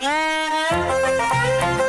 Thank you.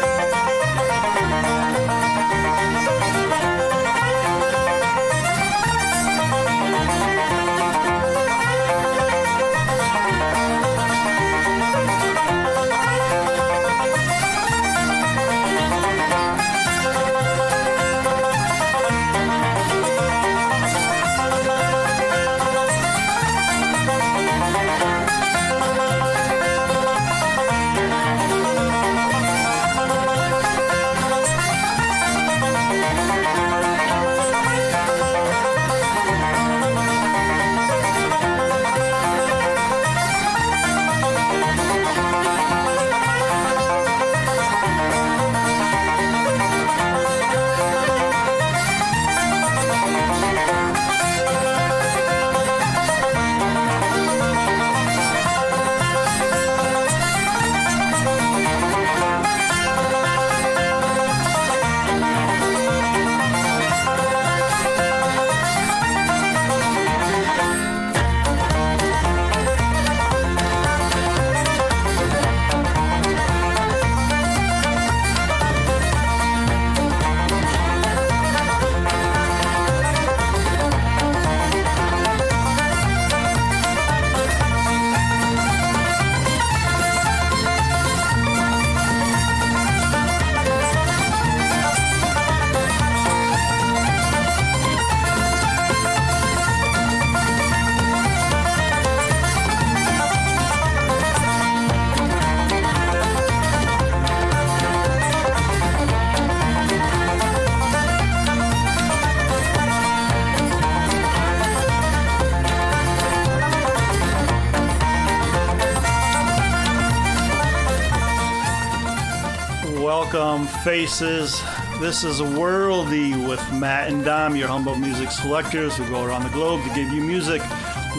Welcome, faces. This is Worldy with Matt and Dom, your humble music selectors who go around the globe to give you music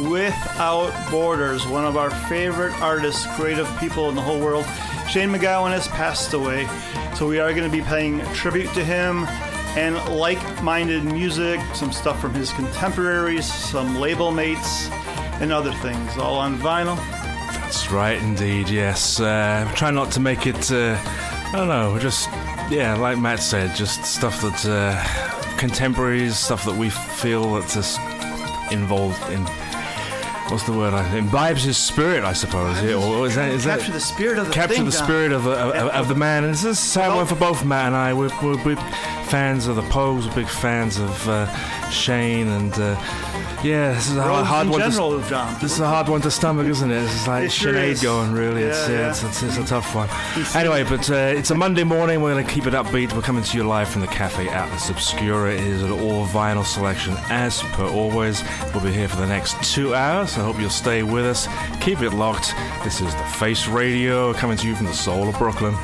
without borders. One of our favorite artists, creative people in the whole world, Shane MacGowan, has passed away. So we are going to be paying tribute to him and like minded music, some stuff from his contemporaries, some label mates, and other things, all on vinyl. That's right, indeed. Yes. Uh, try not to make it. Uh, I don't know. Just yeah, like Matt said, just stuff that's uh, contemporaries, stuff that we feel that's just involved in. What's the word? I- Imbibes his spirit, I suppose. Yeah, or is that is that Capture the spirit of the capture thing, the spirit of the, of, of- of the man? And this is a sad one for both Matt and I. We're, we're big fans of the Pogues. We're big fans of uh, Shane, and uh, yeah, this is a hard, one. general, to, John. This is a hard one to stomach, isn't it? It's like It sure Sinead is. going, really. It's, Yeah, yeah, yeah. It's, it's, it's a tough one. Anyway, but uh, it's a Monday morning. We're going to keep it upbeat. We're coming to you live from the Cafe Atlas Obscura. It is an all vinyl selection, as per always. We'll be here for the next two hours. I hope you'll stay with us. Keep it locked. This is The Face Radio coming to you from the soul of Brooklyn.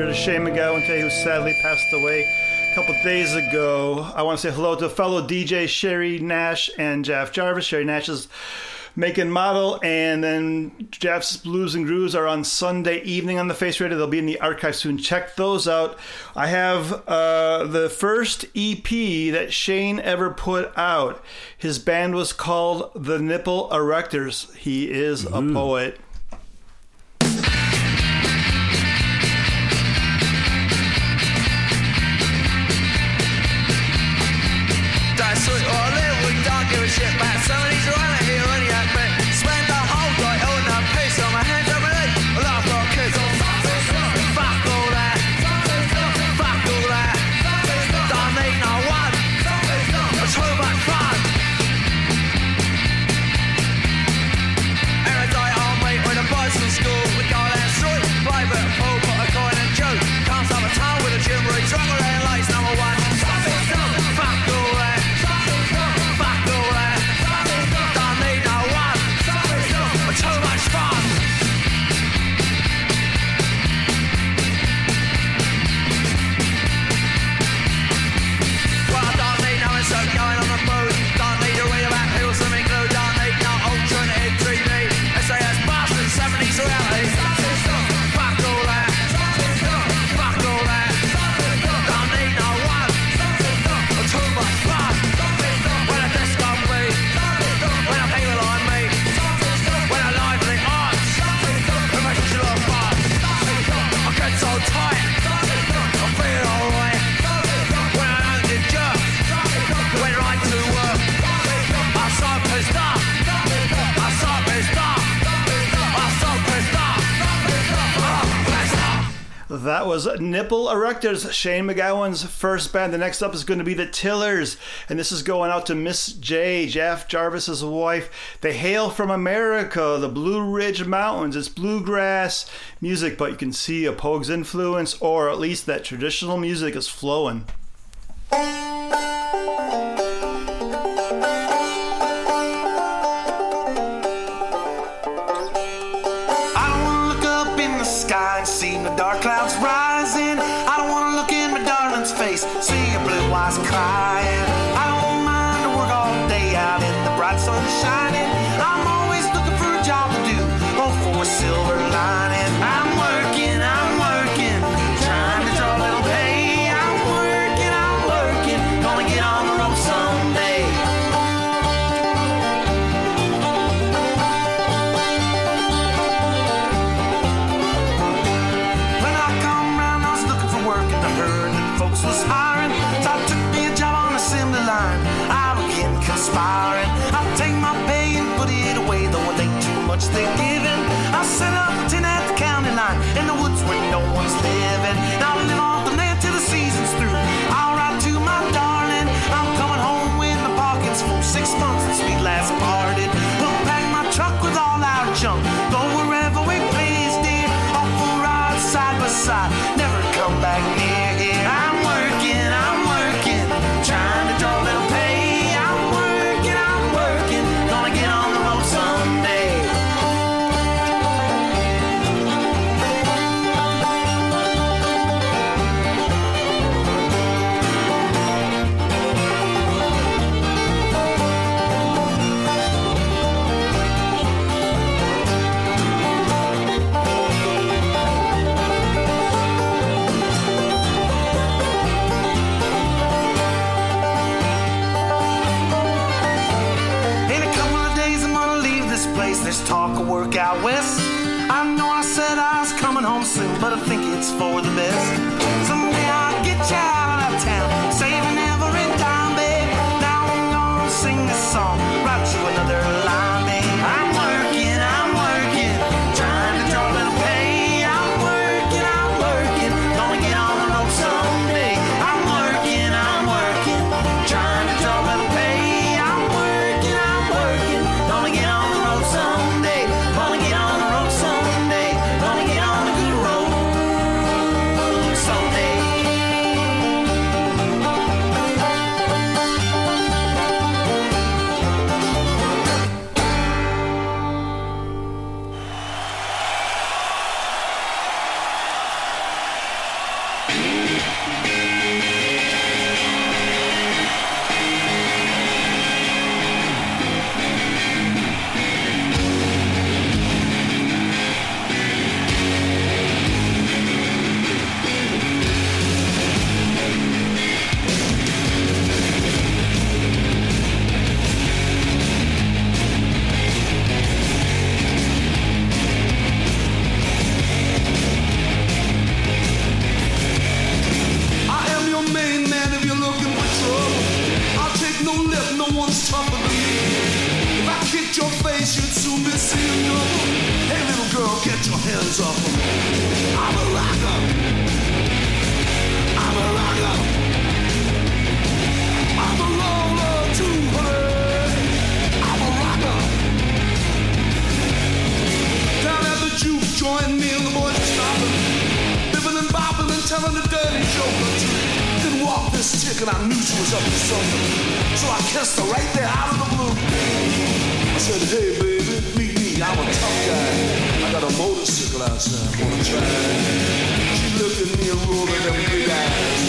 here to Shane MacGowan who sadly passed away a couple days ago. I want to say hello to fellow DJ Sherry Nash and Jeff Jarvis. Sherry Nash is making model, and then Jeff's Blues and Grooves are on Sunday evening on the Face Radio. They'll be in the archive soon. Check those out. I have uh, the first EP that Shane ever put out. His band was called The Nipple Erectors. He is mm-hmm. a mm. poet. was Nipple Erectors, Shane MacGowan's first band. The next up is going to be The Tillers, and this is going out to Miss J, Jeff Jarvis's wife. They hail from America, the Blue Ridge Mountains. It's bluegrass music, but you can see a Pogue's influence, or at least that traditional music is flowing. Telling a dirty joke or two. Didn't walk this chick and I knew she was up to something. So I kissed her right there out of the blue. I said, hey baby, meet me, I'm a tough guy. I got a motorcycle outside, wanna try. She looked at me and rolled her them big eyes.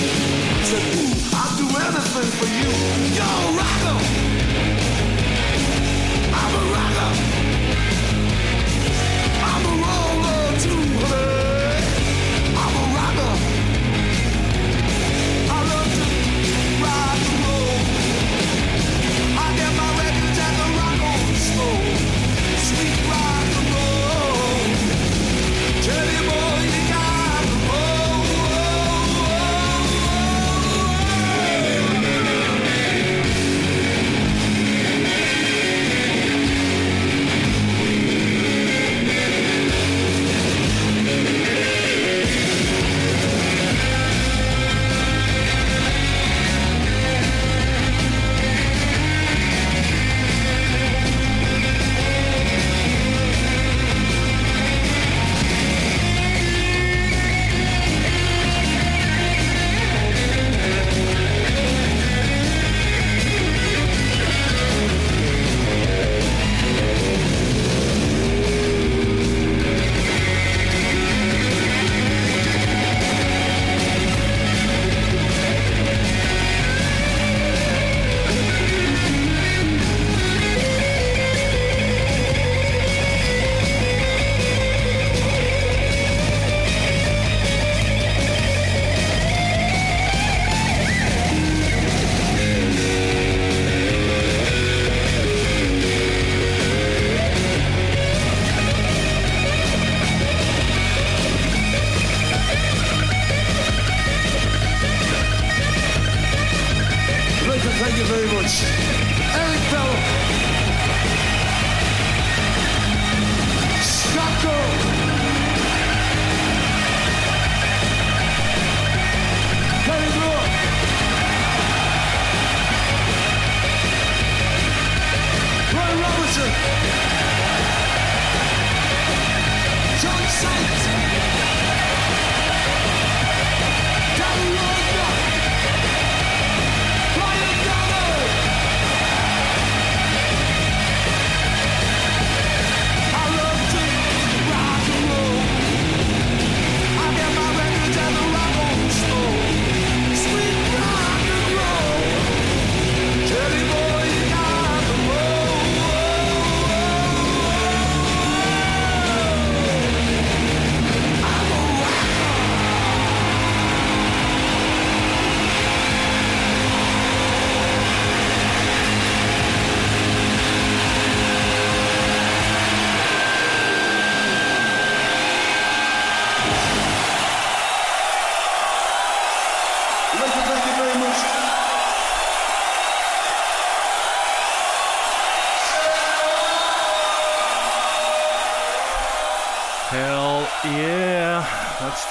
I said, ooh, I'll do anything for you. Yo, rocker! I'm a rocker! I'm a roller too,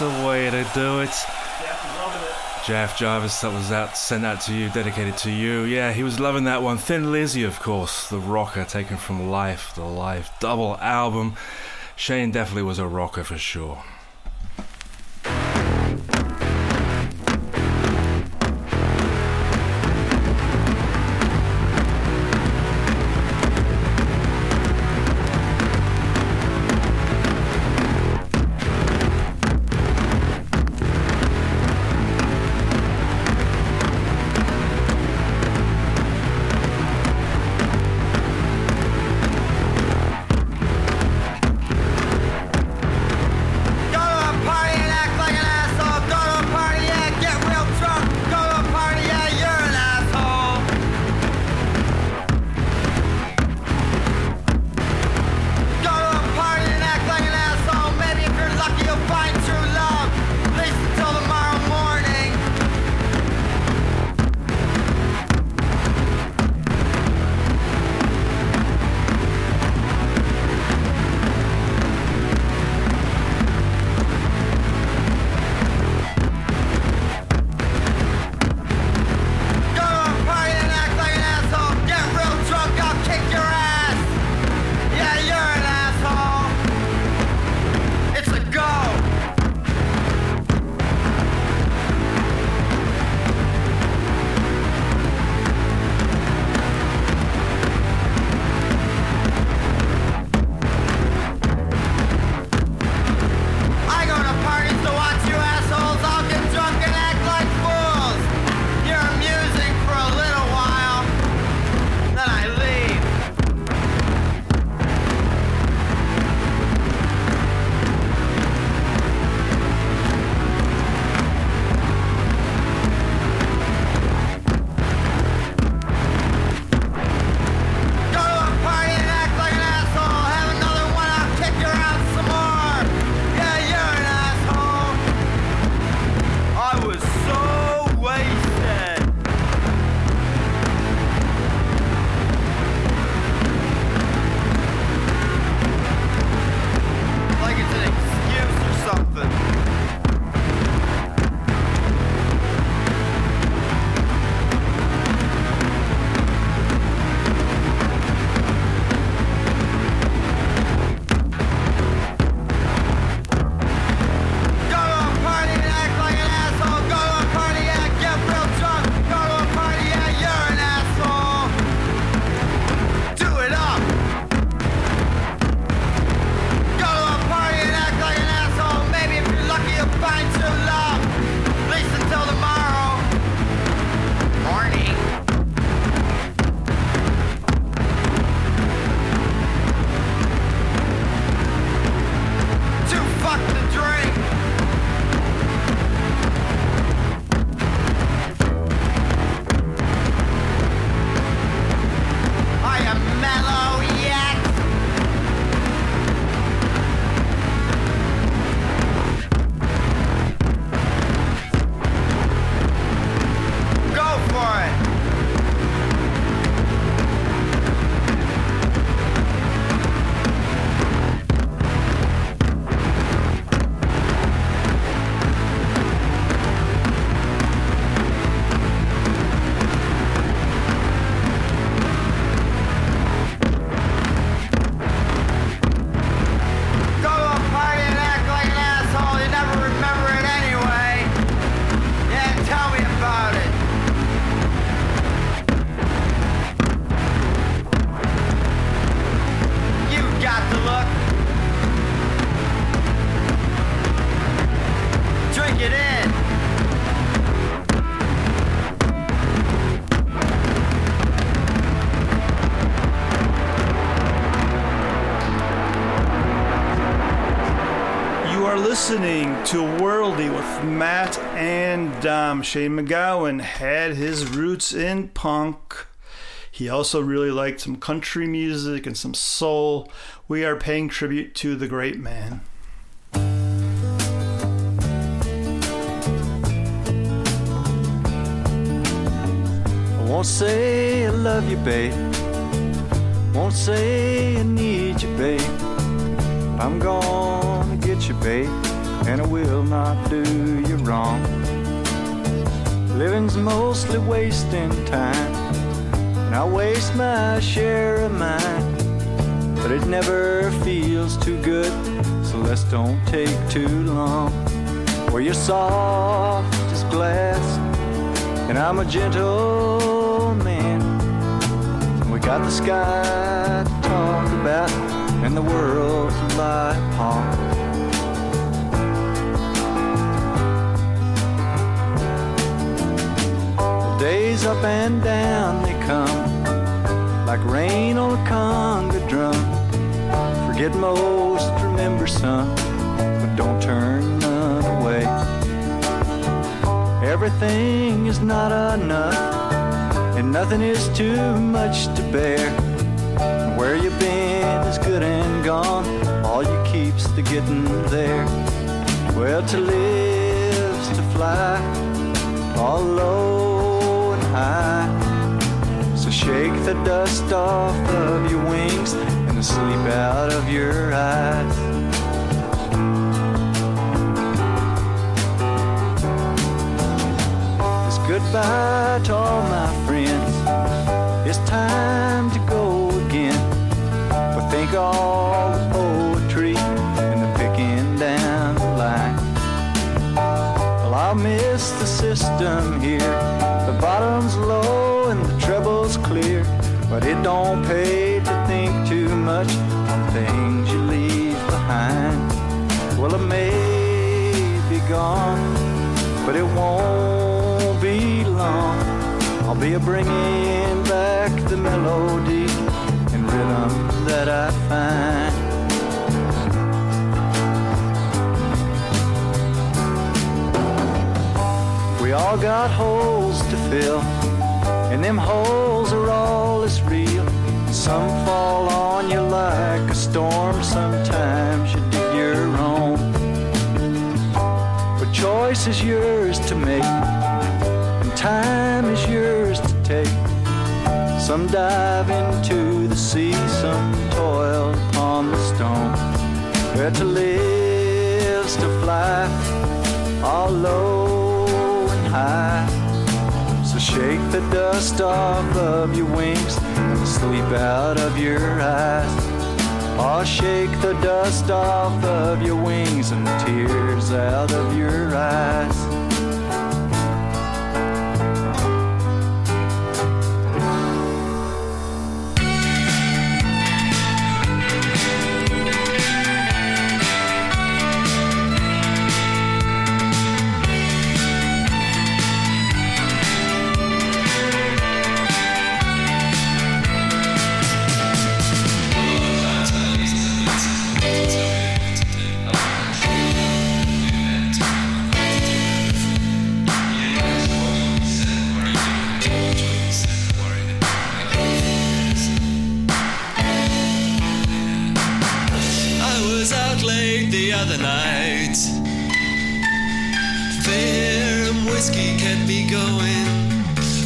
the way to do it. Jeff Jarvis, that was out sent out to you, dedicated to you. Yeah, he was loving that one. Thin Lizzy, of course, the rocker taken from Life, the Life double album. Shane definitely was a rocker for sure. Shane MacGowan had his roots in punk. He also really liked some country music and some soul. We are paying tribute to the great man. I won't say I love you, babe. Won't say I need you, babe. I'm gonna get you, babe, and I will not do you wrong. Living's mostly wasting time, and I waste my share of mine. But it never feels too good, so let's don't take too long. Where you're soft as glass, and I'm a gentle man. We got the sky to talk about and the world to lie upon. Days up and down they come like rain on a conga drum. Forget most, remember some, but don't turn none away. Everything is not enough, and nothing is too much to bear. Where you've been is good and gone, all you keep's the getting there. Well, to live's to fly, all low high. So shake the dust off of your wings and the sleep out of your eyes. It's goodbye to all my friends. It's time to go again. But think all the poetry and the picking down the line. Well, I'll miss the system here. The bottom's low and the treble's clear. But it don't pay to think too much on things you leave behind. Well, it may be gone, but it won't be long. I'll be a bringing back the melody and rhythm that I find. We all got to fill, and them holes are all as real. Some fall on you like a storm, sometimes you dig your own. But choice is yours to make, and time is yours to take. Some dive into the sea, some toil upon the stone. Where to live's to fly, dust off of your wings and sleep out of your eyes. I'll shake the dust off of your wings and tears out of your eyes.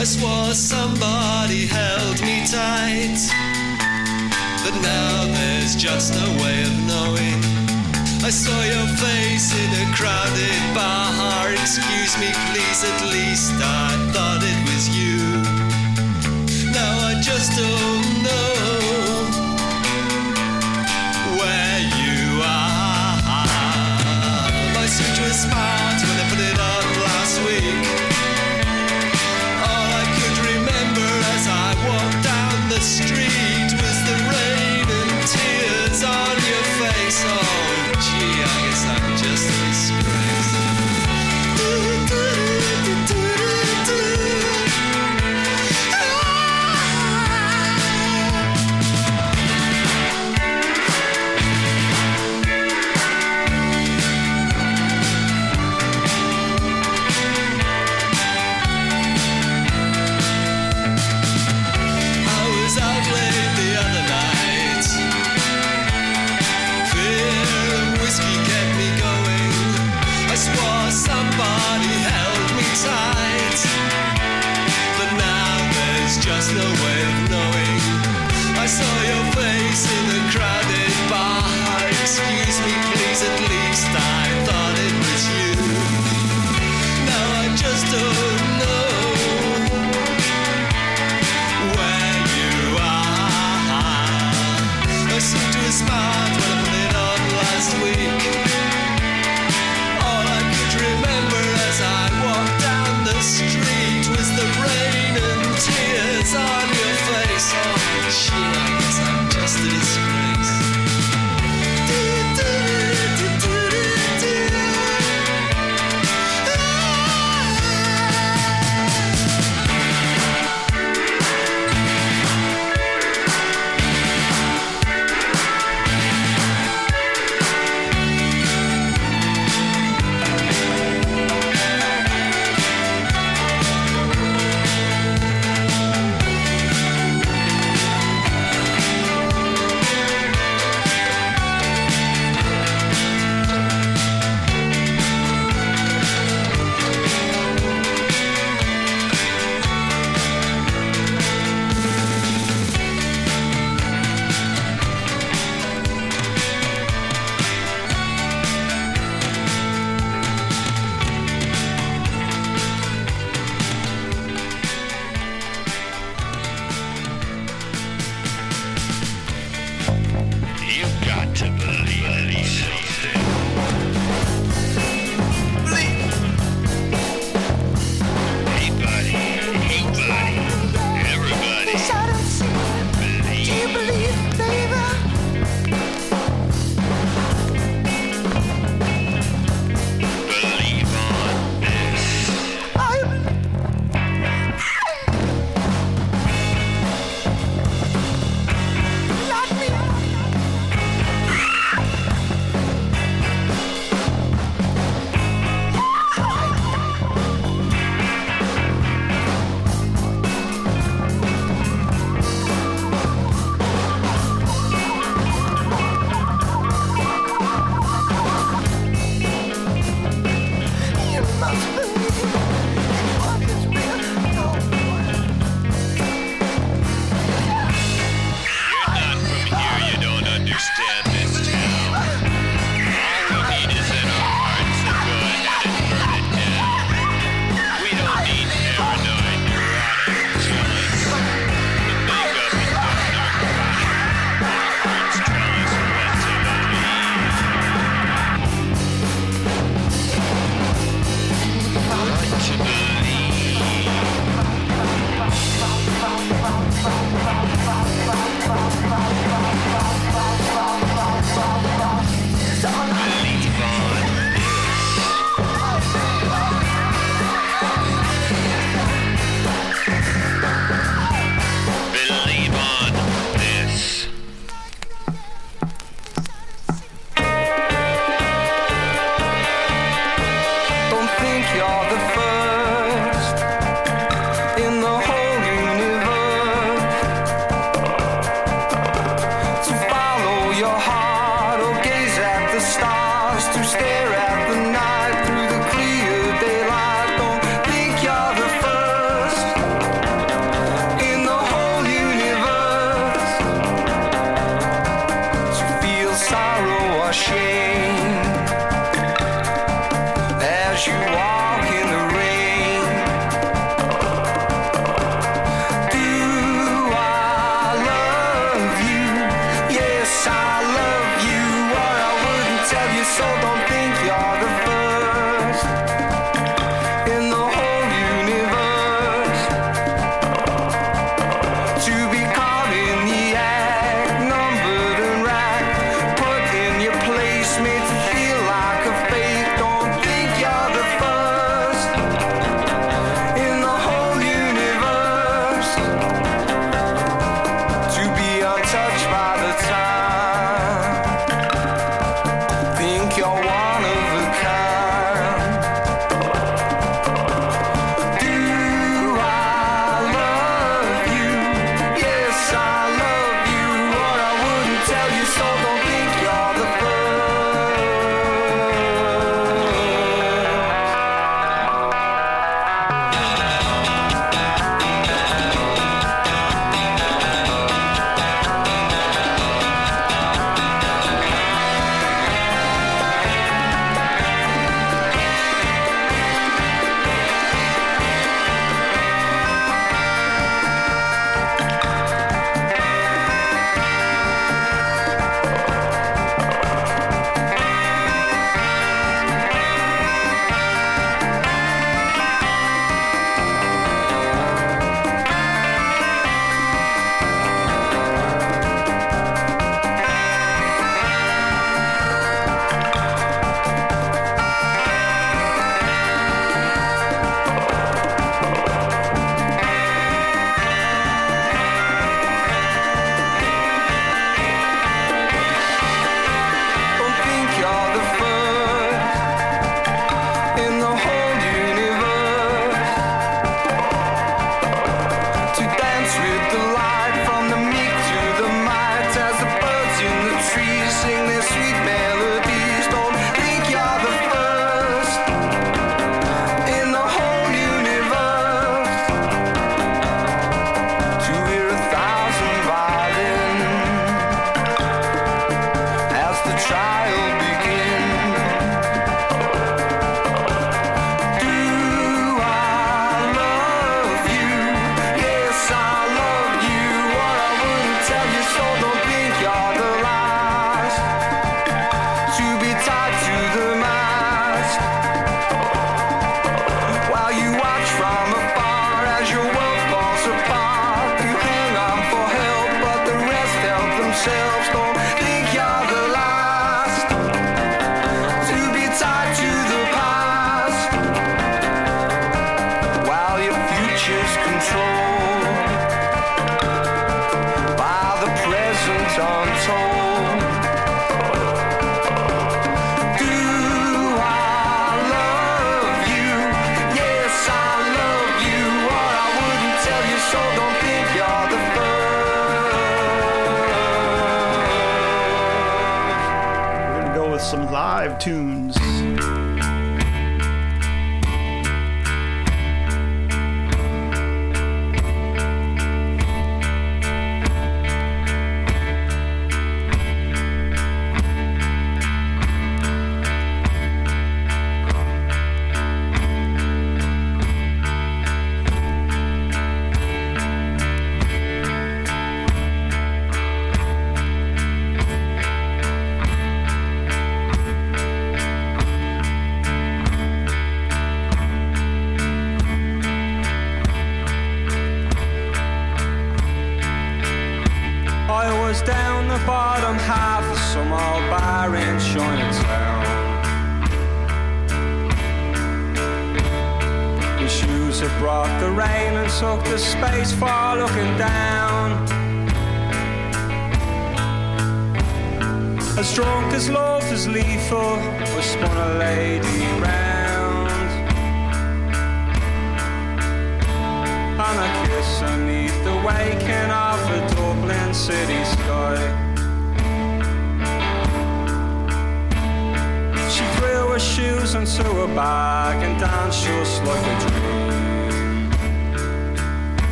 I swore somebody held me tight. But now there's just no way of knowing. I saw your face in a crowded bar. Excuse me, please, at least I thought it was you. Now I just don't know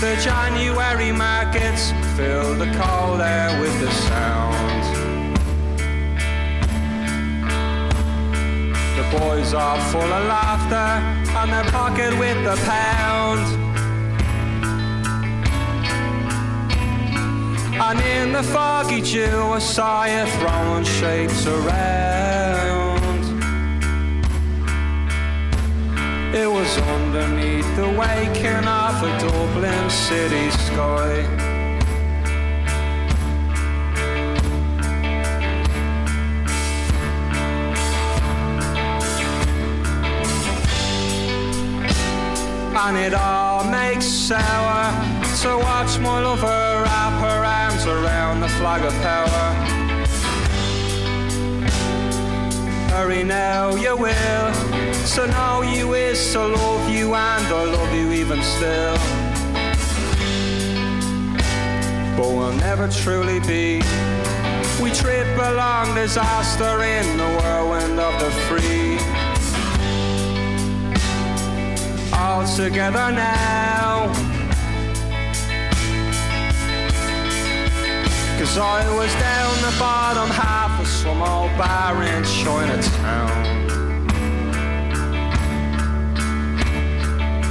The January markets fill the cold air with the sound. The boys are full of laughter and their pocket with the pound. And in the foggy dew, I saw you throwing shapes around. It was underneath the waking of a Dublin city sky. And it all makes sour to watch my lover wrap her arms around the flag of power. Hurry now, you will. So now you is to love you, and I love you even still. But we'll never truly be. We trip along disaster in the whirlwind of the free. All together now. Cause I was down the bottom half of some old bar in Chinatown.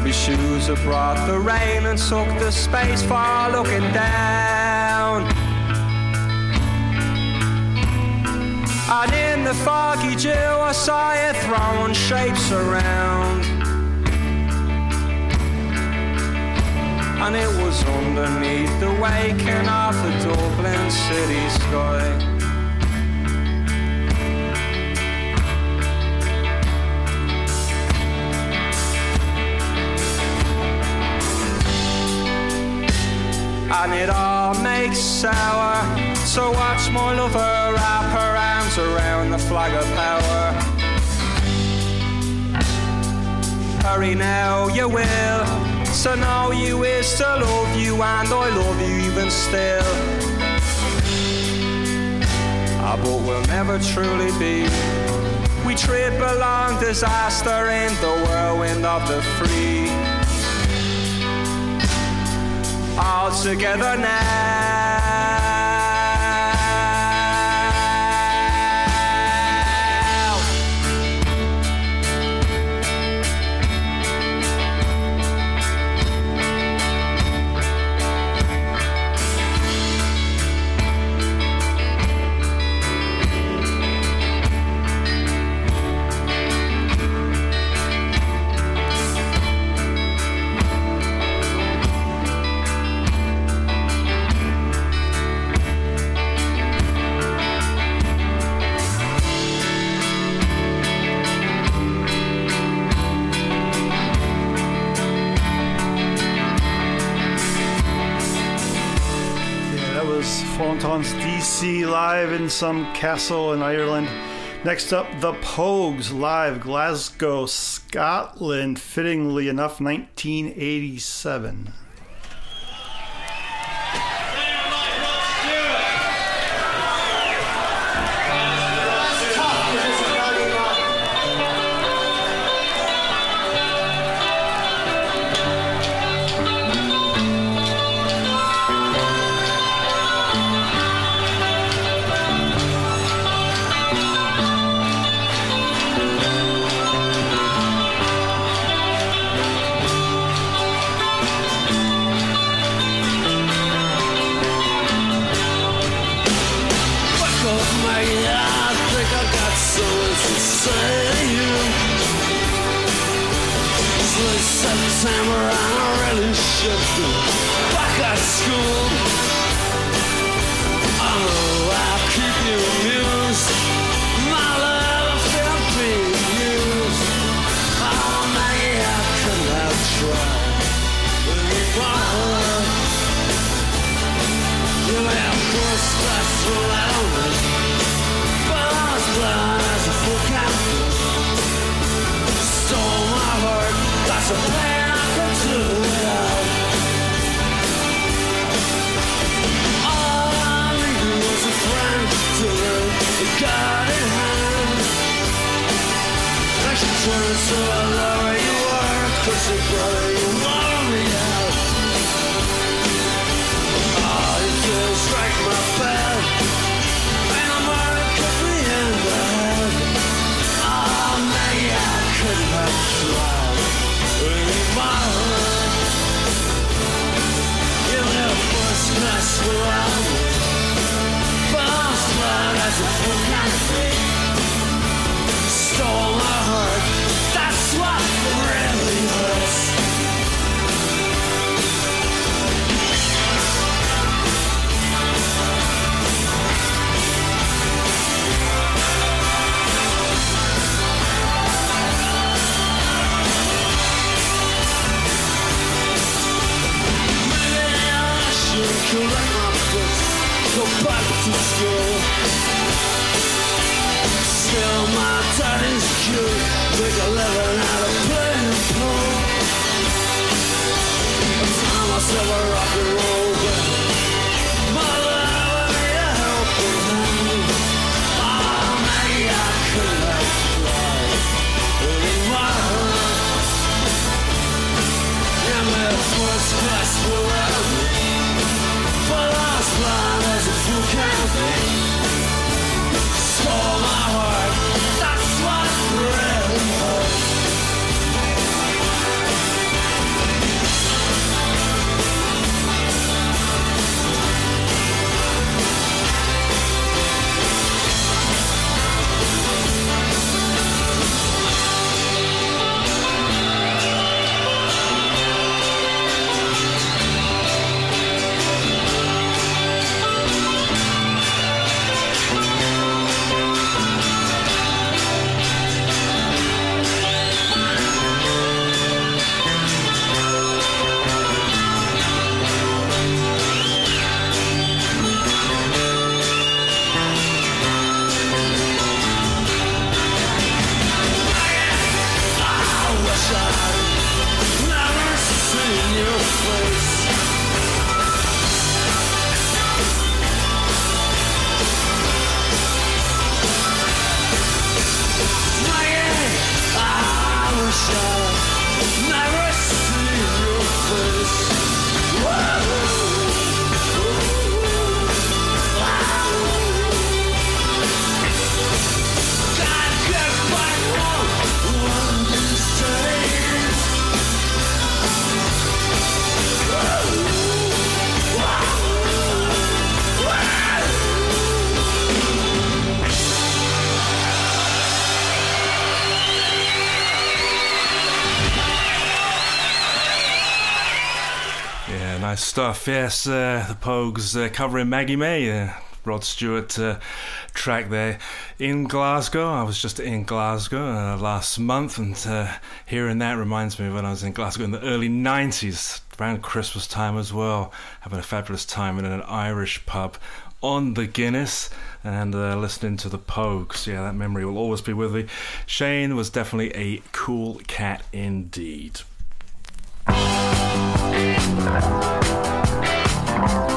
My shoes have brought the rain and took the space for looking down. And in the foggy dew, I saw you throwing shapes around. And it was underneath the waking of the Dublin city sky. And it all makes sour So watch my lover wrap her arms around the flag of power. Hurry now, you will. So now you is to love you, and I love you even still. Ah, but we'll never truly be. We trip along disaster in the whirlwind of the free. Together now. live in some castle in Ireland. Next up, The Pogues live Glasgow, Scotland, fittingly enough, 1987. Stuff. Yes, uh, the Pogues uh, covering Maggie May, uh, Rod Stewart uh, track there in Glasgow. I was just in Glasgow uh, last month, and uh, hearing that reminds me of when I was in Glasgow in the early 90s, around Christmas time as well, having a fabulous time in an Irish pub on the Guinness and uh, listening to the Pogues. Yeah, that memory will always be with me. Shane was definitely a cool cat indeed. Thank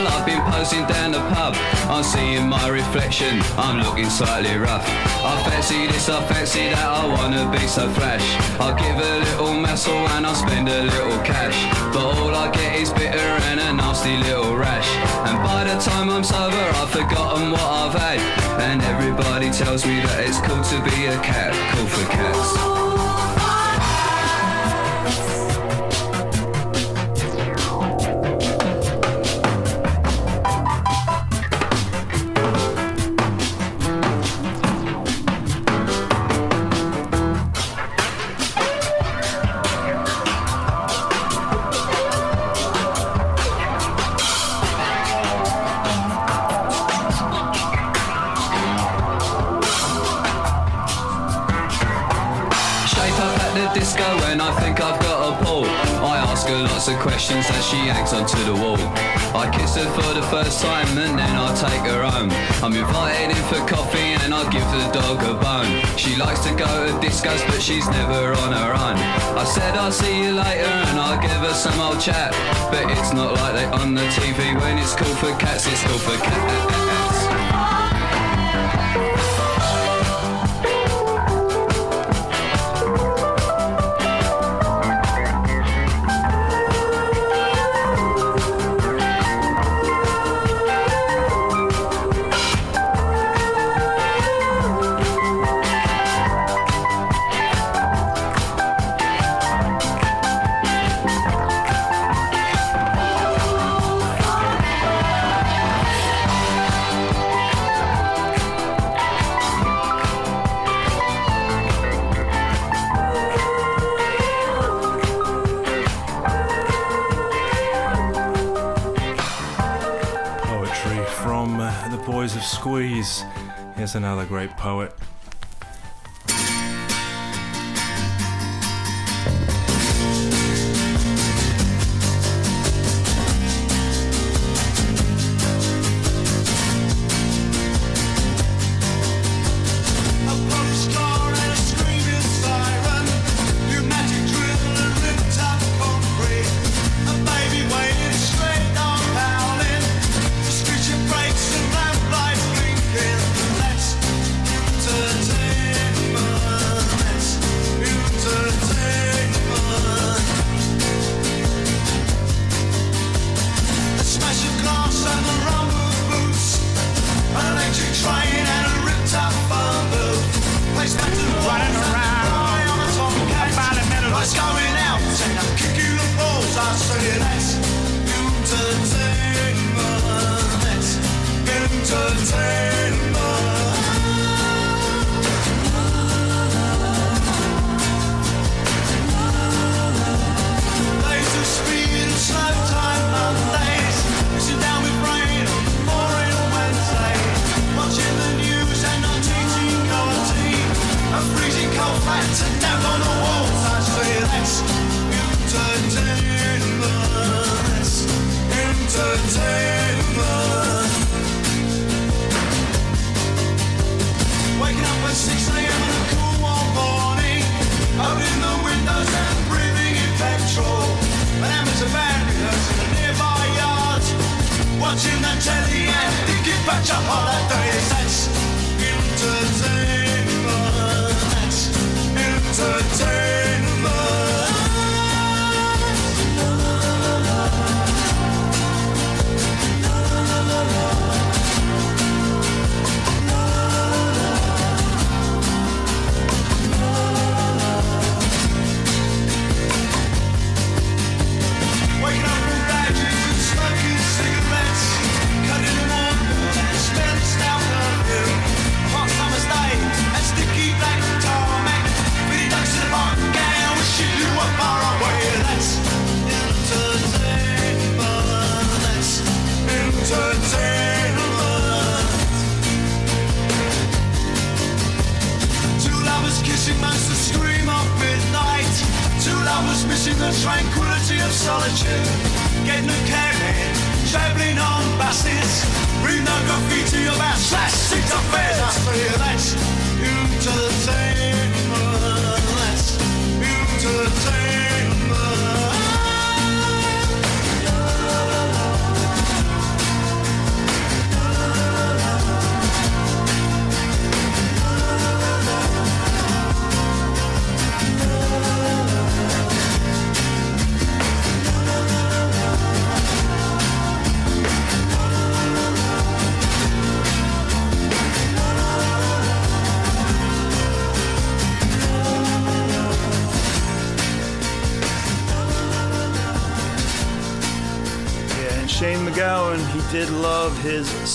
Been down the pub. I'm seeing my reflection, I'm looking slightly rough. I fancy this, I fancy that, I wanna be so flash. I'll give a little muscle and I'll spend a little cash. But all I get is bitter and a nasty little rash. And by the time I'm sober, I've forgotten what I've had. And everybody tells me that it's cool to be a cat, cool for cats. Questions as she hangs onto the wall. I kiss her for the first time and then I take her home. I'm invited in for coffee and I give the dog a bone. She likes to go to discos but she's never on her own. I said I'll see you later and I'll give her some old chat. But it's not like they on the TV when it's cool for cats, it's cool for cats. Of Squeeze. Here's another great poet.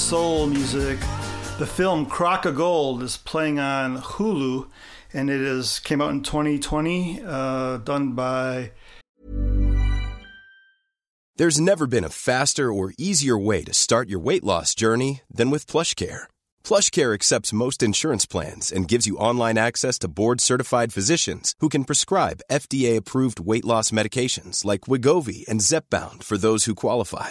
Soul music. The film Crock of Gold is playing on Hulu, and it is came out in 2020, uh, done by There's never been a faster or easier way to start your weight loss journey than with PlushCare. PlushCare accepts most insurance plans and gives you online access to board-certified physicians who can prescribe FDA-approved weight loss medications like Wegovy and Zepbound for those who qualify.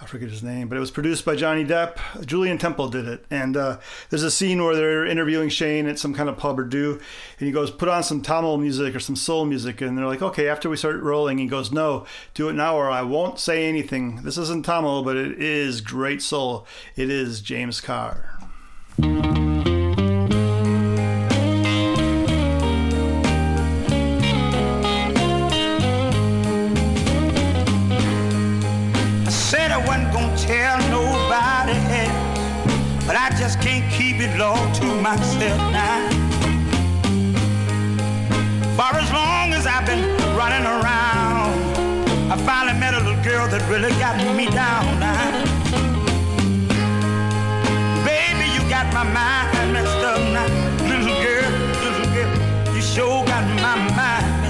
I forget his name, but it was produced by Johnny Depp. Julien Temple did it. And uh, there's a scene where they're interviewing Shane at some kind of pub or do, and he goes, put on some Tamla music or some soul music. And they're like, okay, after we start rolling, he goes, no, do it now or I won't say anything. This isn't Tamla, but it is great soul. It is James Carr. All to myself now. For as long as I've been running around, I finally met a little girl that really got me down now. Baby, you got my mind messed up now. Little girl, little girl, you sure got my mind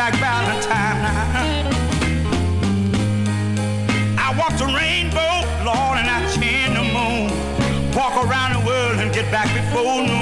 like Valentine. I walk the rainbow, Lord, and I chain the moon. Walk around the world and get back before noon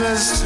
roses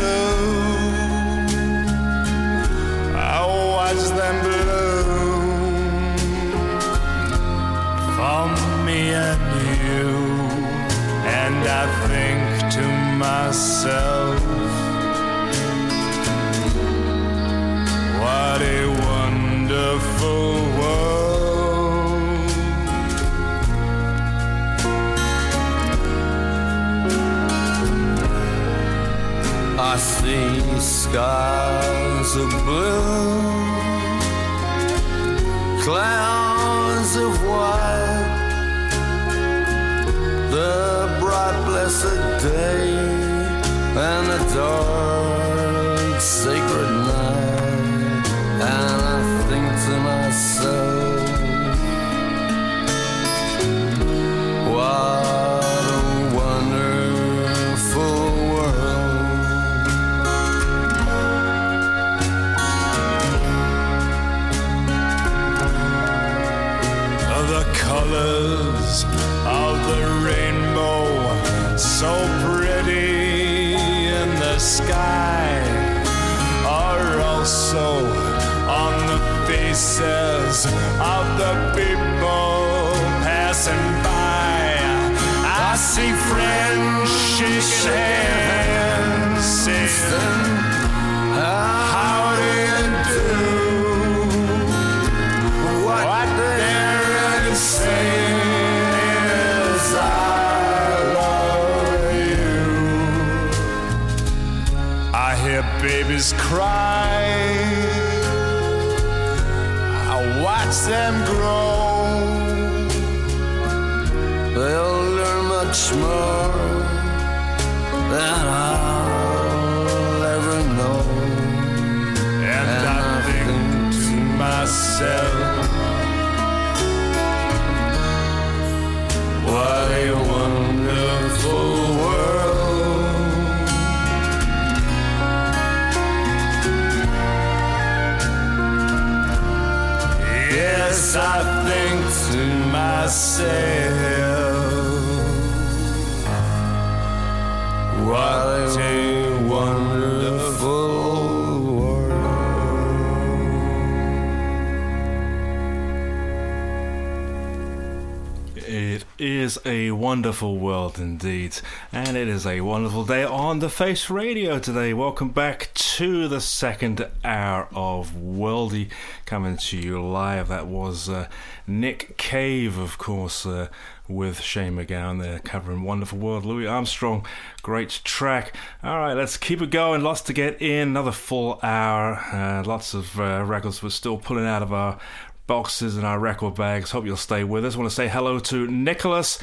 wonderful world indeed, and it is a wonderful day on the Face Radio today. Welcome back to the second hour of Worldy coming to you live. That was uh, Nick Cave, of course, uh, with Shane MacGowan there covering Wonderful World. Louis Armstrong, great track. All right, let's keep it going. Lots to get in. Another full hour. Uh, lots of uh, records we're still pulling out of our boxes and our record bags. Hope you'll stay with us. I want to say hello to Nicholas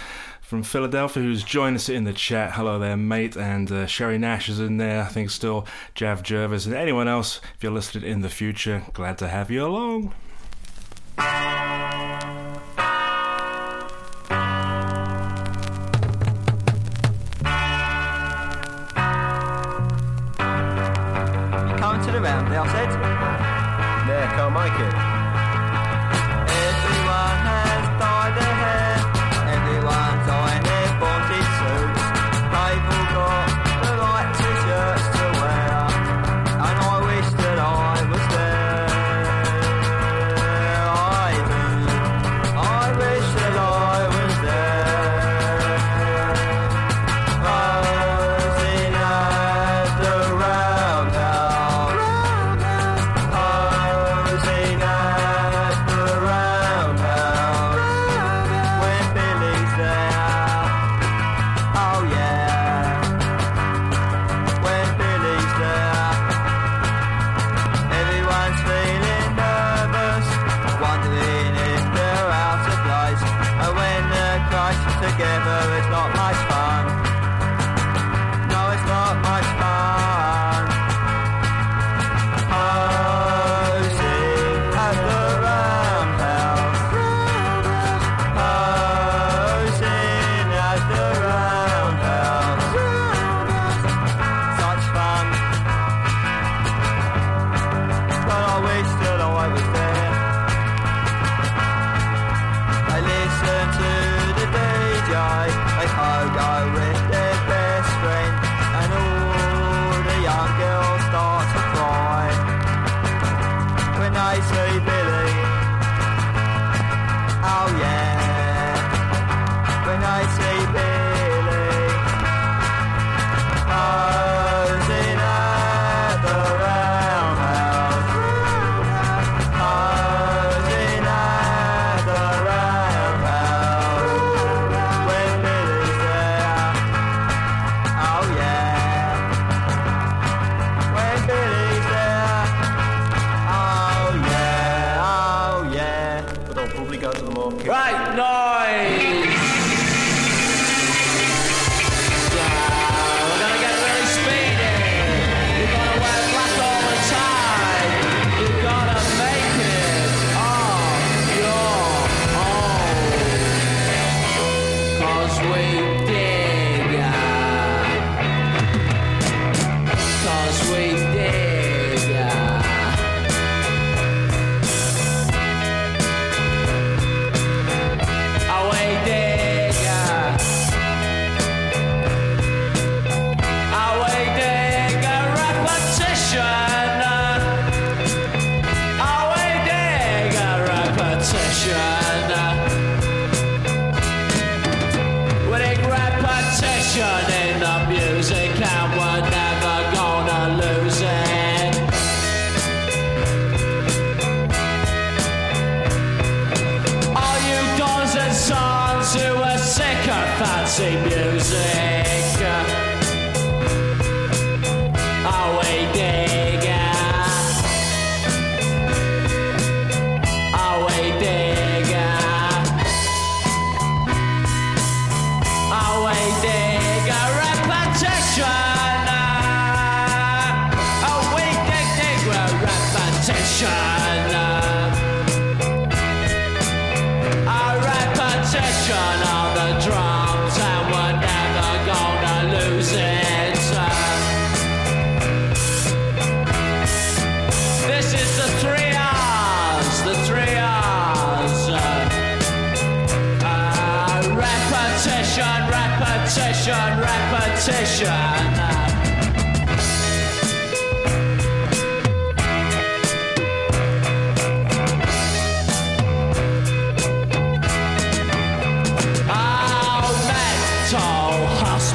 from Philadelphia who's joined us in the chat. Hello there, mate. And uh, Sherry Nash is in there, I think still. Jav Jervis and anyone else, if you're listed in the future, glad to have you along. You coming to the round, I said? Yeah, can't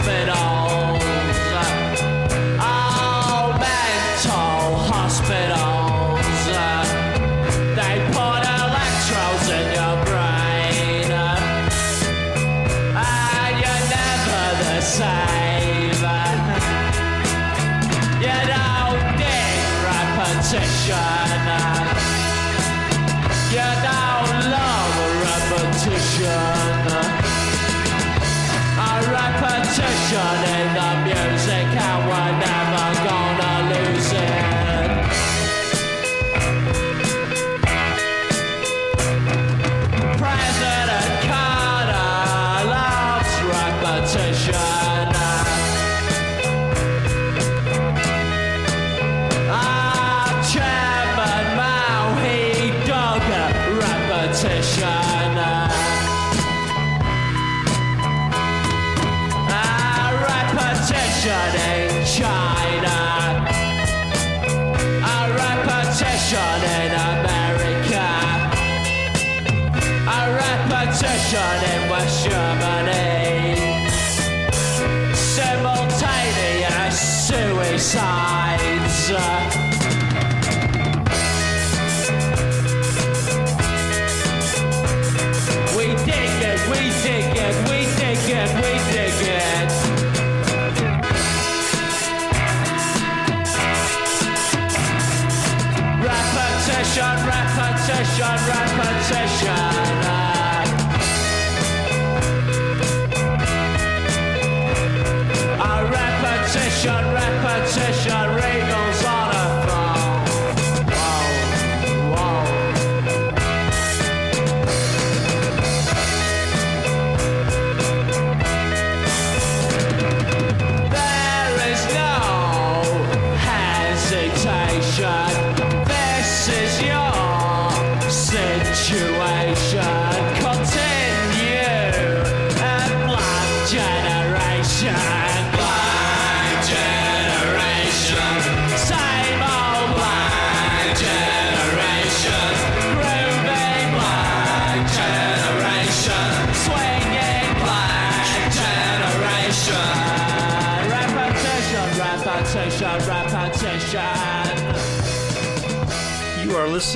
it all.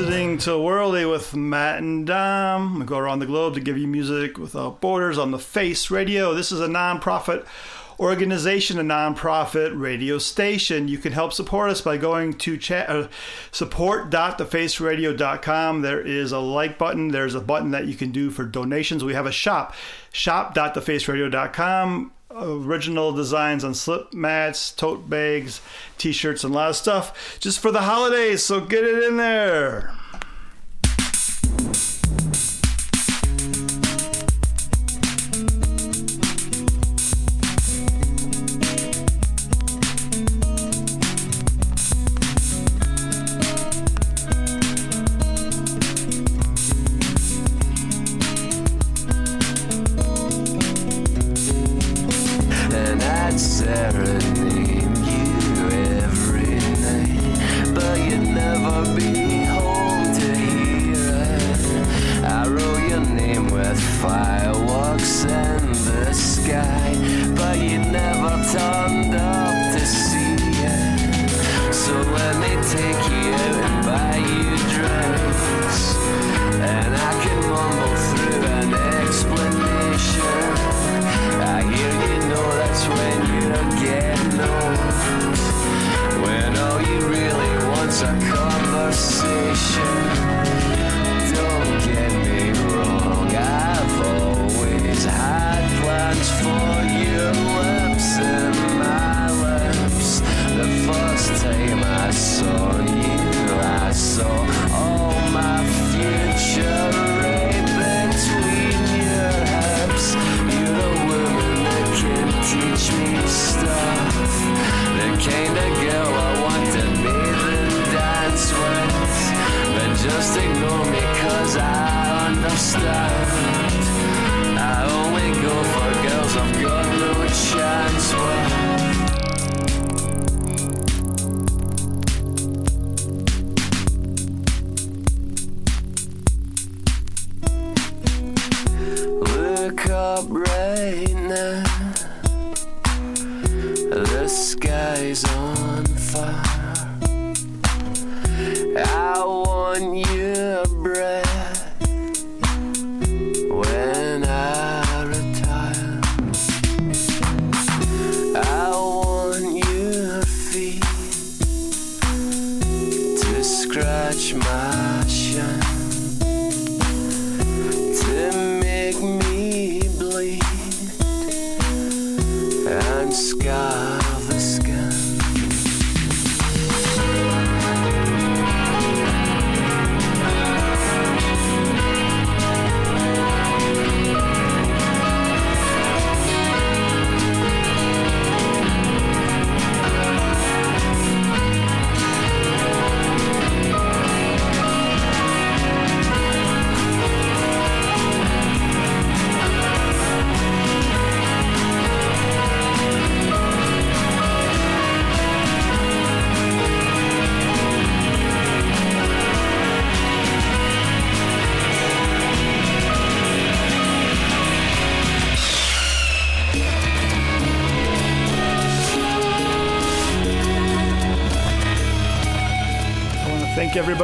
listening to Worldy with Matt and Dom. We go around the globe to give you music without borders on the Face Radio. This is a nonprofit organization, a nonprofit radio station. You can help support us by going to chat, uh, support.thefaceradio.com. There is a like button. There's a button that you can do for donations. We have a shop, shop.thefaceradio.com original designs on slip mats, tote bags, t shirts, and a lot of stuff just for the holidays. So get it in there.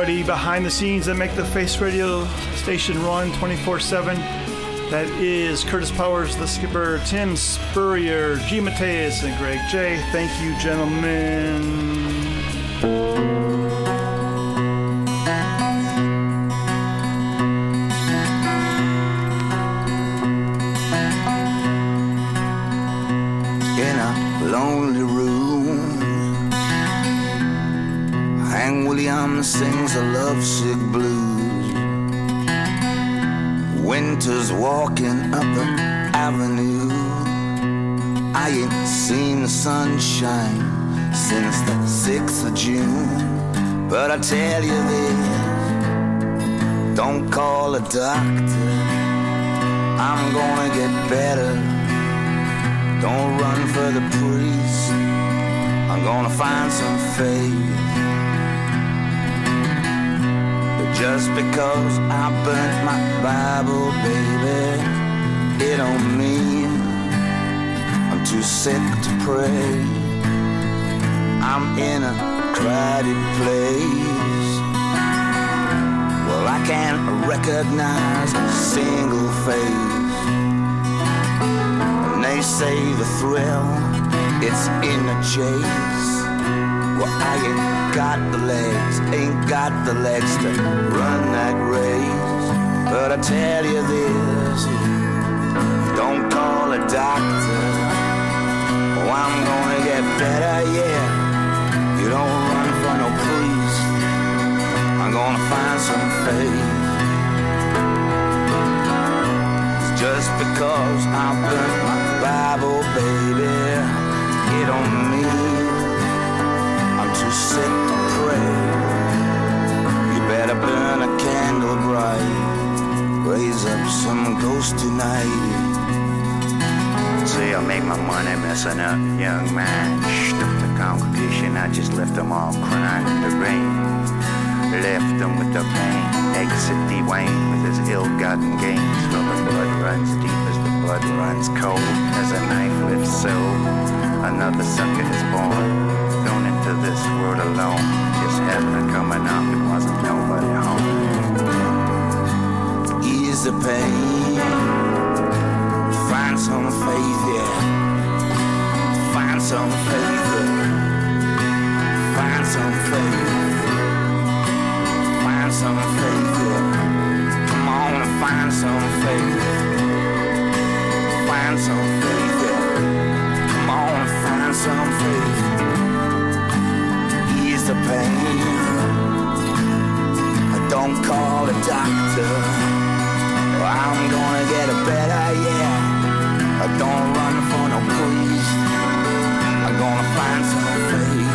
Everybody behind the scenes that make the Face Radio station run 24 7. That is Curtis Powers, the skipper, Tim Spurrier, G. Mateus, and Greg J. Thank you, gentlemen. A lovesick blues. Winter's walking up an avenue. I ain't seen the sunshine since the 6th of June. But I tell you this, don't call a doctor. I'm gonna get better. Don't run for the priest. I'm gonna find some faith. Just because I burnt my Bible, baby, it don't mean I'm too sick to pray. I'm in a crowded place. Well, I can't recognize a single face. And they say the thrill, it's in the chase. Well, I ain't got the legs, ain't got the legs to run that race. But I tell you this, don't call a doctor. Oh, I'm gonna get better, yeah. You don't run for no priest. I'm gonna find some faith. Just because I burnt my Bible, baby, it don't mean too sick to pray. You better burn a candle bright, raise up some ghost tonight. See, I make my money messing up young man. Stoop the congregation, I just left them all crying in the rain. Left them with the pain. Exit Dwayne with his ill-gotten gains. Well, the blood runs deep as the blood runs cold. As a knife lifts so. another sucker is born. This world alone. Just happened coming up, it wasn't nobody home. Ease the pain. Find some faith, yeah. Find some faith. yeah. Find some faith. Find some faith, yeah. Come on and find some faith. Find some faith, yeah. Come on and find some faith just pain. I don't call a doctor. I'm gonna get a better, yeah. I don't run for no priest. I'm gonna find some faith.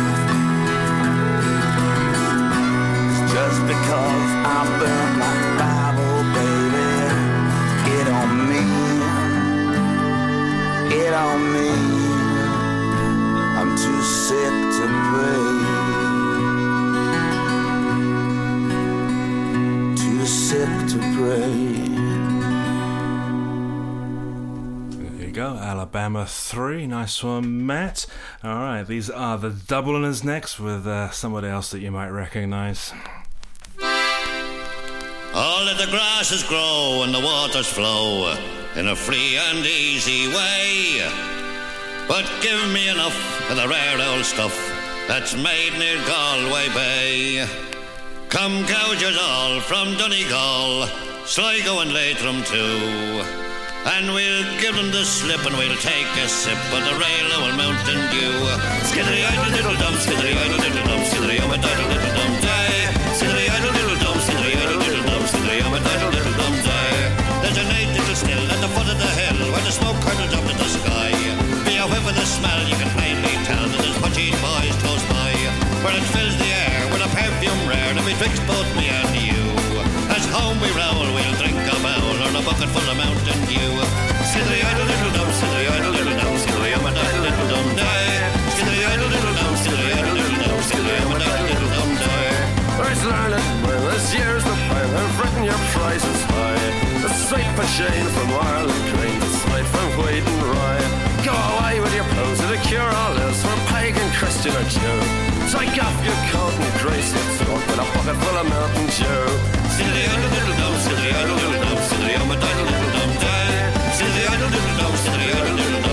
It's just because I burned my Bible, baby. It on me. It on me. I'm too sick to pray. Sick. There you go, Alabama 3. Nice one, Matt. Alright, these are the Dubliners next with uh, somebody else that you might recognize. All of the grasses grow and the waters flow in a free and easy way. But give me enough of the rare old stuff that's made near Galway Bay. Come gougers all from Donegal, Sligo and Leitrim too. And we'll give them the slip and we'll take a sip of the rail old Mountain Dew. Skiddery idle little dum, skiddery idle little dum, skiddery um a diddle little dum day. Skiddery idle little dum, skiddery idle little dum, skiddery um a diddle little dum day. There's a neat little still at the foot of the hill where the smoke curls up to the sky. Be of the smell, you can plainly tell that there's pudgy boys close by. Where it fills the air with a perfume rare that betwixt both me and you. As home we roll, we'll drink a bowl or a bucket full of Mountain Dew. Skiddery idle little dum, skiddery idle little dum, skiddery um a little dum day. Skiddery idle little dum, skiddery idle little dum, skiddery um a little dum day. First learn it well, this year's the plan. I've written your prices high. The sweet machine from Ireland Green, the slight from Wheat and Rye. Go away with your pose the cure all is for pagan, Christian or Jew. Take off your coat and grace your throat with a bucket full of Mountain Dew. Skiddery idle little dum, skiddery idle little dum, skiddery um a diddle little dum day. Skiddery idle little dum, skiddery idle little dum,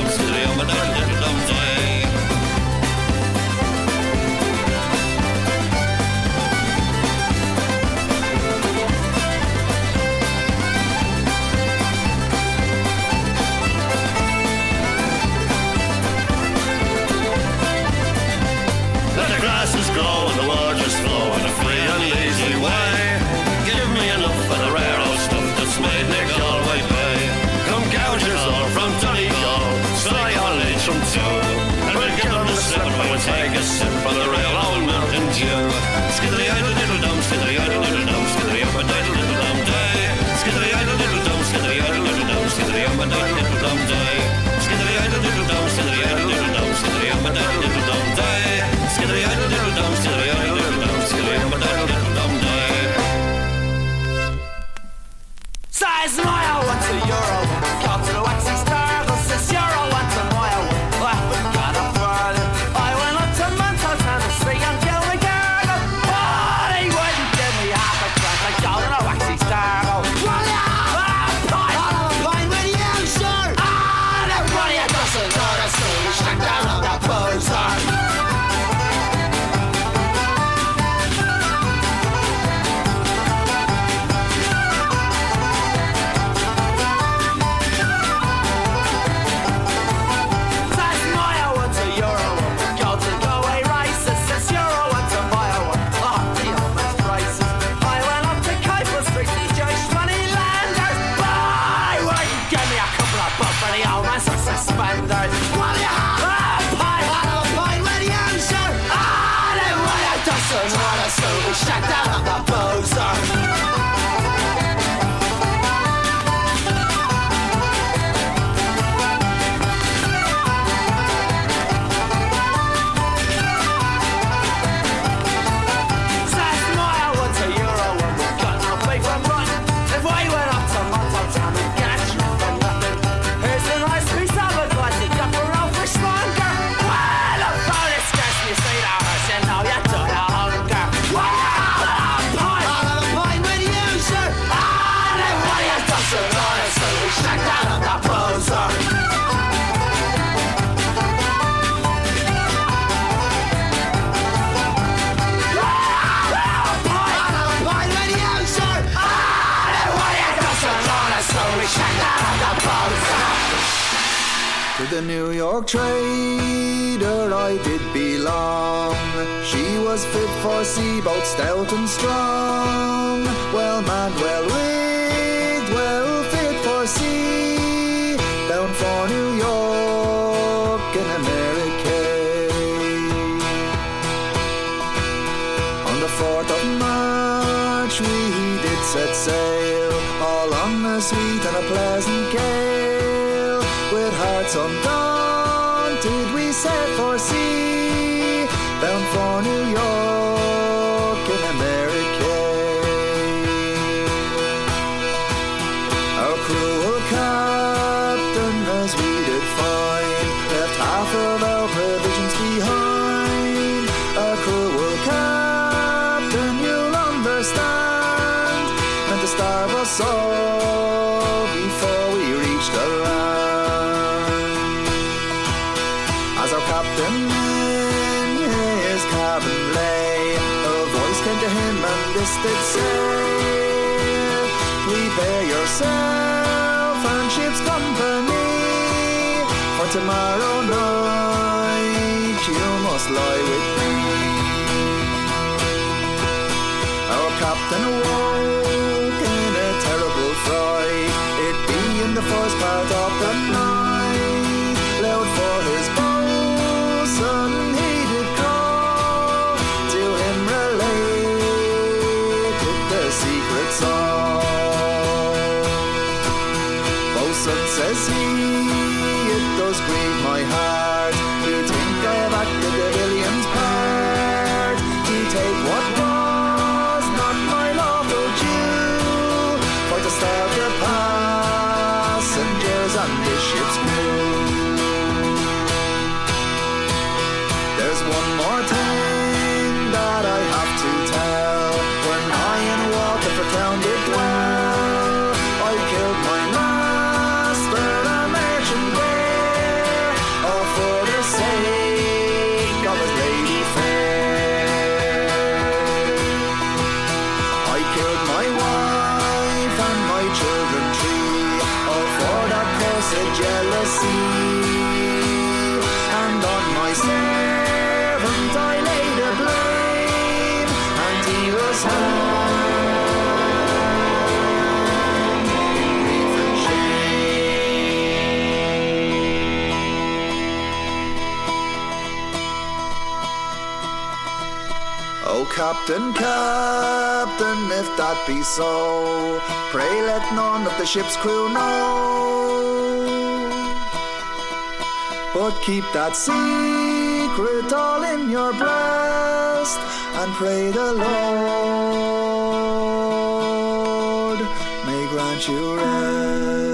extend your hand unlisted sail. bear yourself and ship's company. For tomorrow night you must lie with me. Our captain awoke in a terrible fright. It be in the first part of the night. Captain, Captain, if that be so, pray let none of the ship's crew know. But keep that secret all in your breast, and pray the Lord may grant you rest.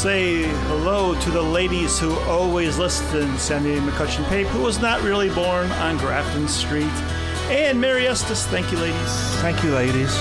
Say hello to the ladies who always listen. Sandy McCutcheon Pape, who was not really born on Grafton Street. And Mary Estes. Thank you, ladies. Thank you, ladies.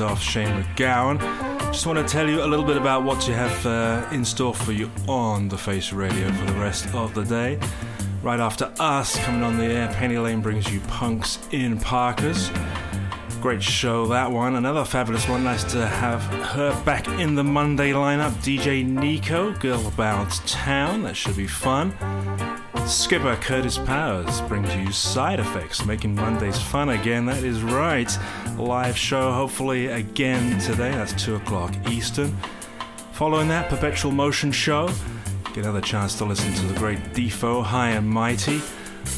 Himself, Shane MacGowan. Just want to tell you a little bit about what you have uh, in store for you on the Face Radio for the rest of the day. Right after us coming on the air, Penny Lane brings you Punks in Parkas. Great show, that one. Another fabulous one. Nice to have her back in the Monday lineup. DJ Nico, Girl About Town. That should be fun. Skipper Curtis Powers brings you side effects, making Mondays fun again. That is right. Live show, hopefully again today. That's 2 o'clock Eastern. Following that, Perpetual Motion Show. Get another chance to listen to the great Defo, High and Mighty.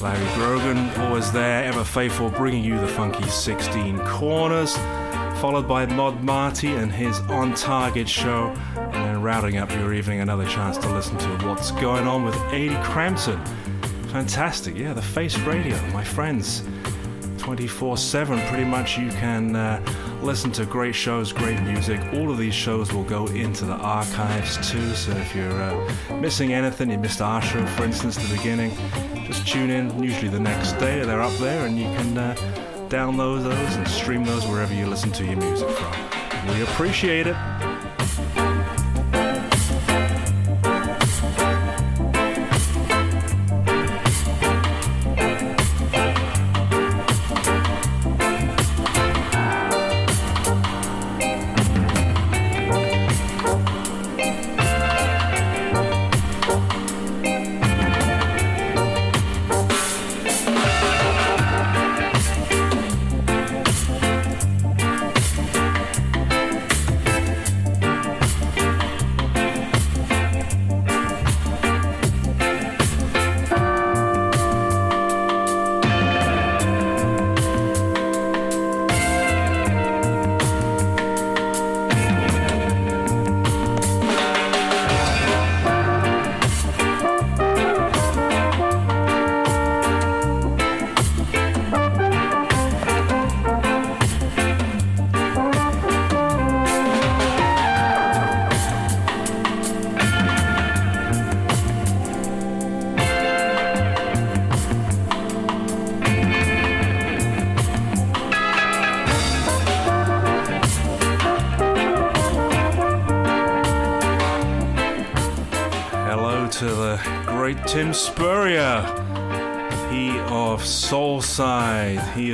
Larry Grogan, always there, ever faithful, bringing you the funky 16 corners. Followed by Mod Marty and his On Target show. And then rounding up your evening, another chance to listen to what's going on with 80 Crampton. Fantastic, yeah, the Face Radio, my friends. 24 7, pretty much you can uh, listen to great shows, great music. All of these shows will go into the archives too, so if you're uh, missing anything, you missed our show, for instance, the beginning, just tune in. Usually the next day, they're up there, and you can uh, download those and stream those wherever you listen to your music from. We appreciate it.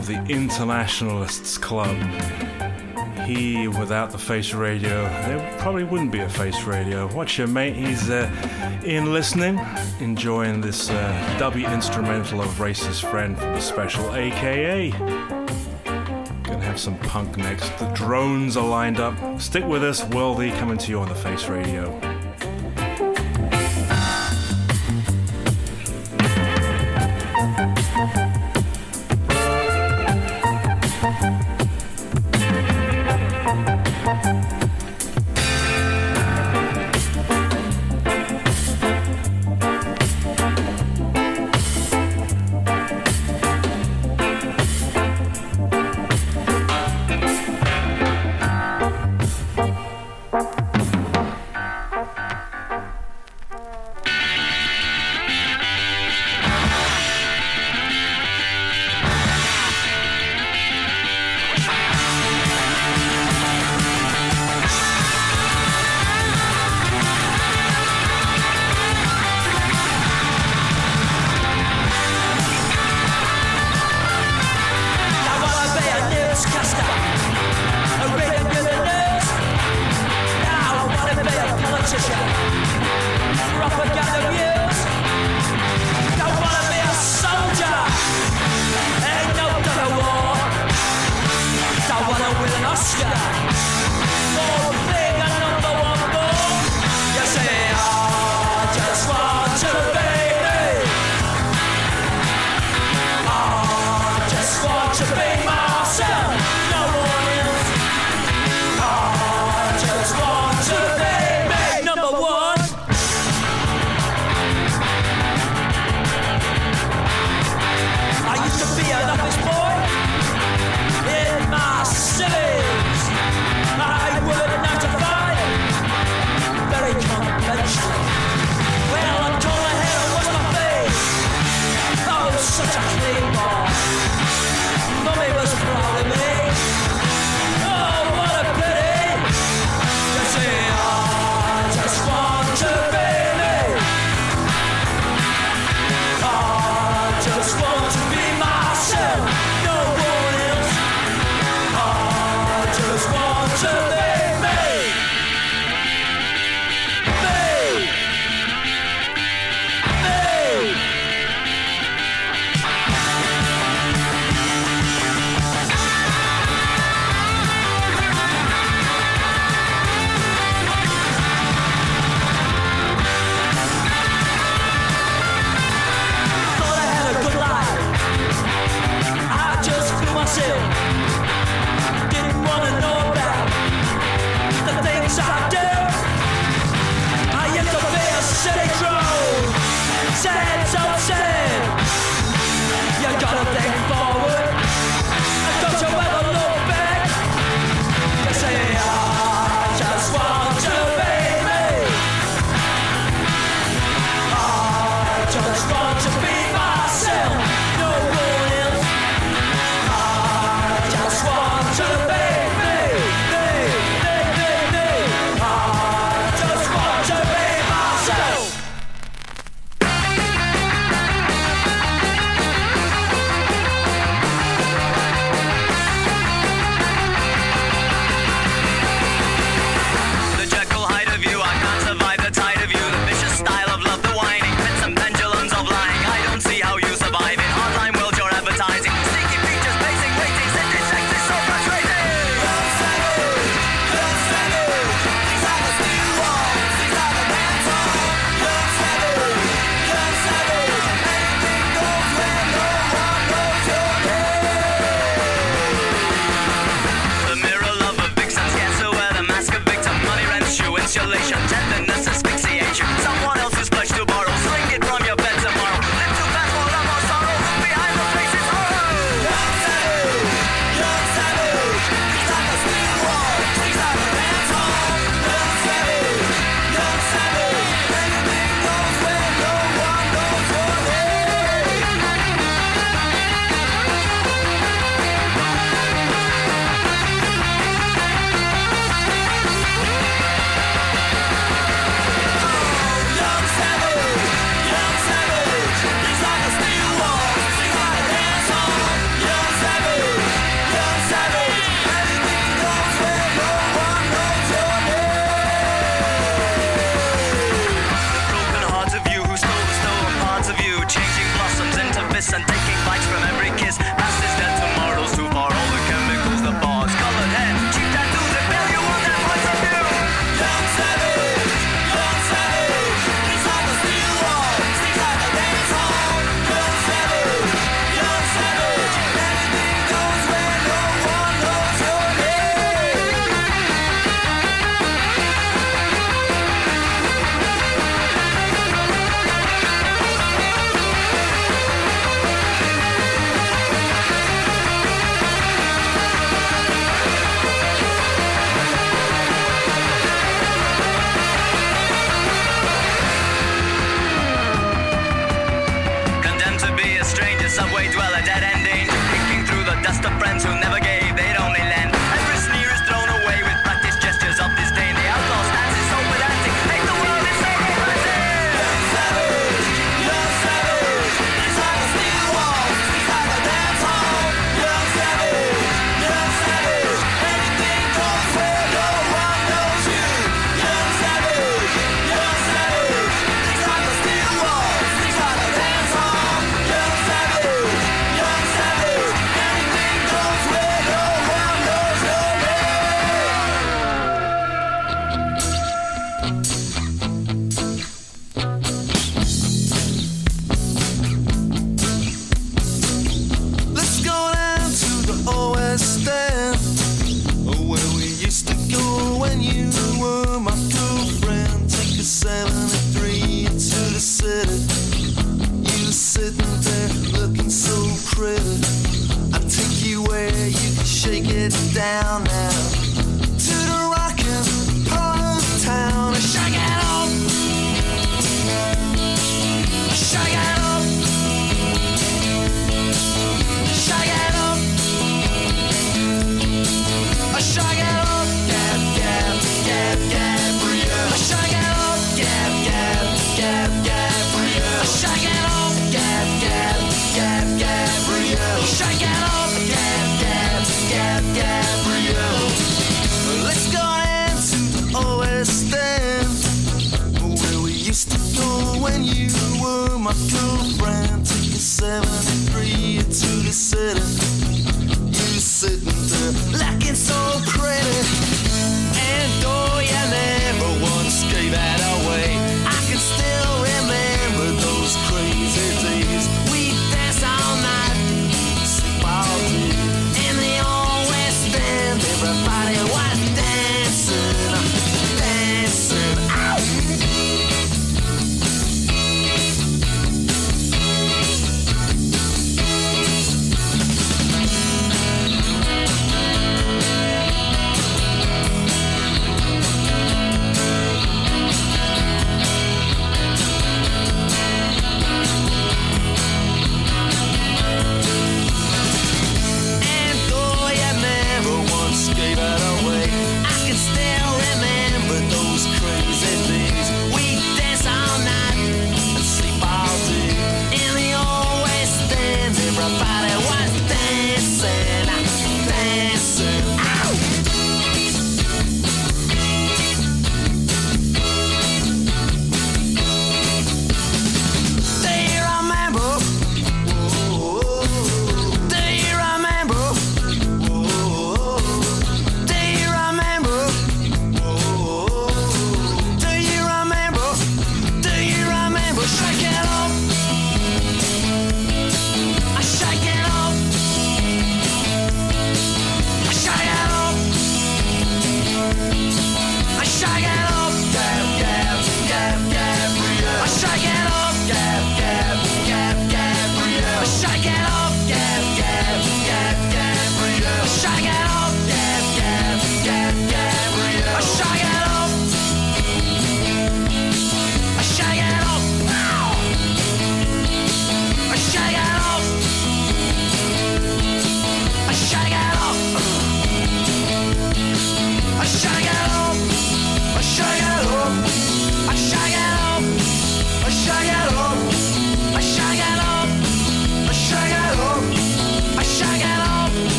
Of the Internationalists Club. He without the face radio, there probably wouldn't be a face radio. Watch your mate, he's uh, in listening, enjoying this uh, dubby instrumental of Racist Friend from the special AKA. Gonna have some punk next. The drones are lined up. Stick with us, Worldy coming to you on the face radio.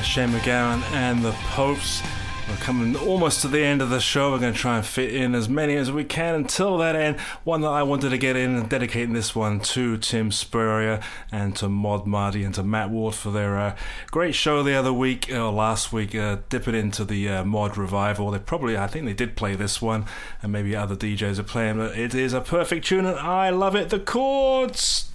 there, Shane MacGowan and the Popes. We're coming almost to the end of the show. We're going to try and fit in as many as we can until that end. One that I wanted to get in and dedicating this one to Tim Spurrier and to Mod Marty and to Matt Ward for their uh, great show the other week or last week, uh, dipping into the uh, Mod Revival. They probably, I think they did play this one and maybe other DJs are playing, but it is a perfect tune and I love it. The chords!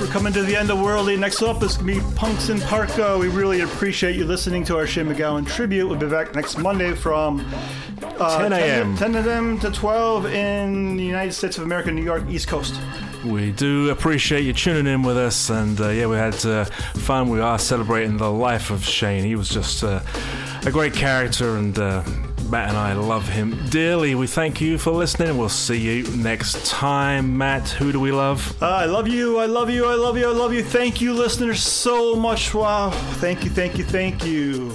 We're coming to the end of Worldy. Next up is going to be Punks in Parko. We really appreciate you listening to our Shane MacGowan tribute. We'll be back next Monday from uh, 10 a.m.. 10 a.m. to 12 in the United States of America, New York, East Coast. We do appreciate you tuning in with us, and uh, yeah, we had uh, fun. We are celebrating the life of Shane. He was just uh, a great character, and uh, Matt and I love him dearly. We thank you for listening. We'll see you next time. Matt, who do we love? Uh, I love you. I love you. I love you. I love you. Thank you, listeners, so much. Wow. Thank you. Thank you. Thank you.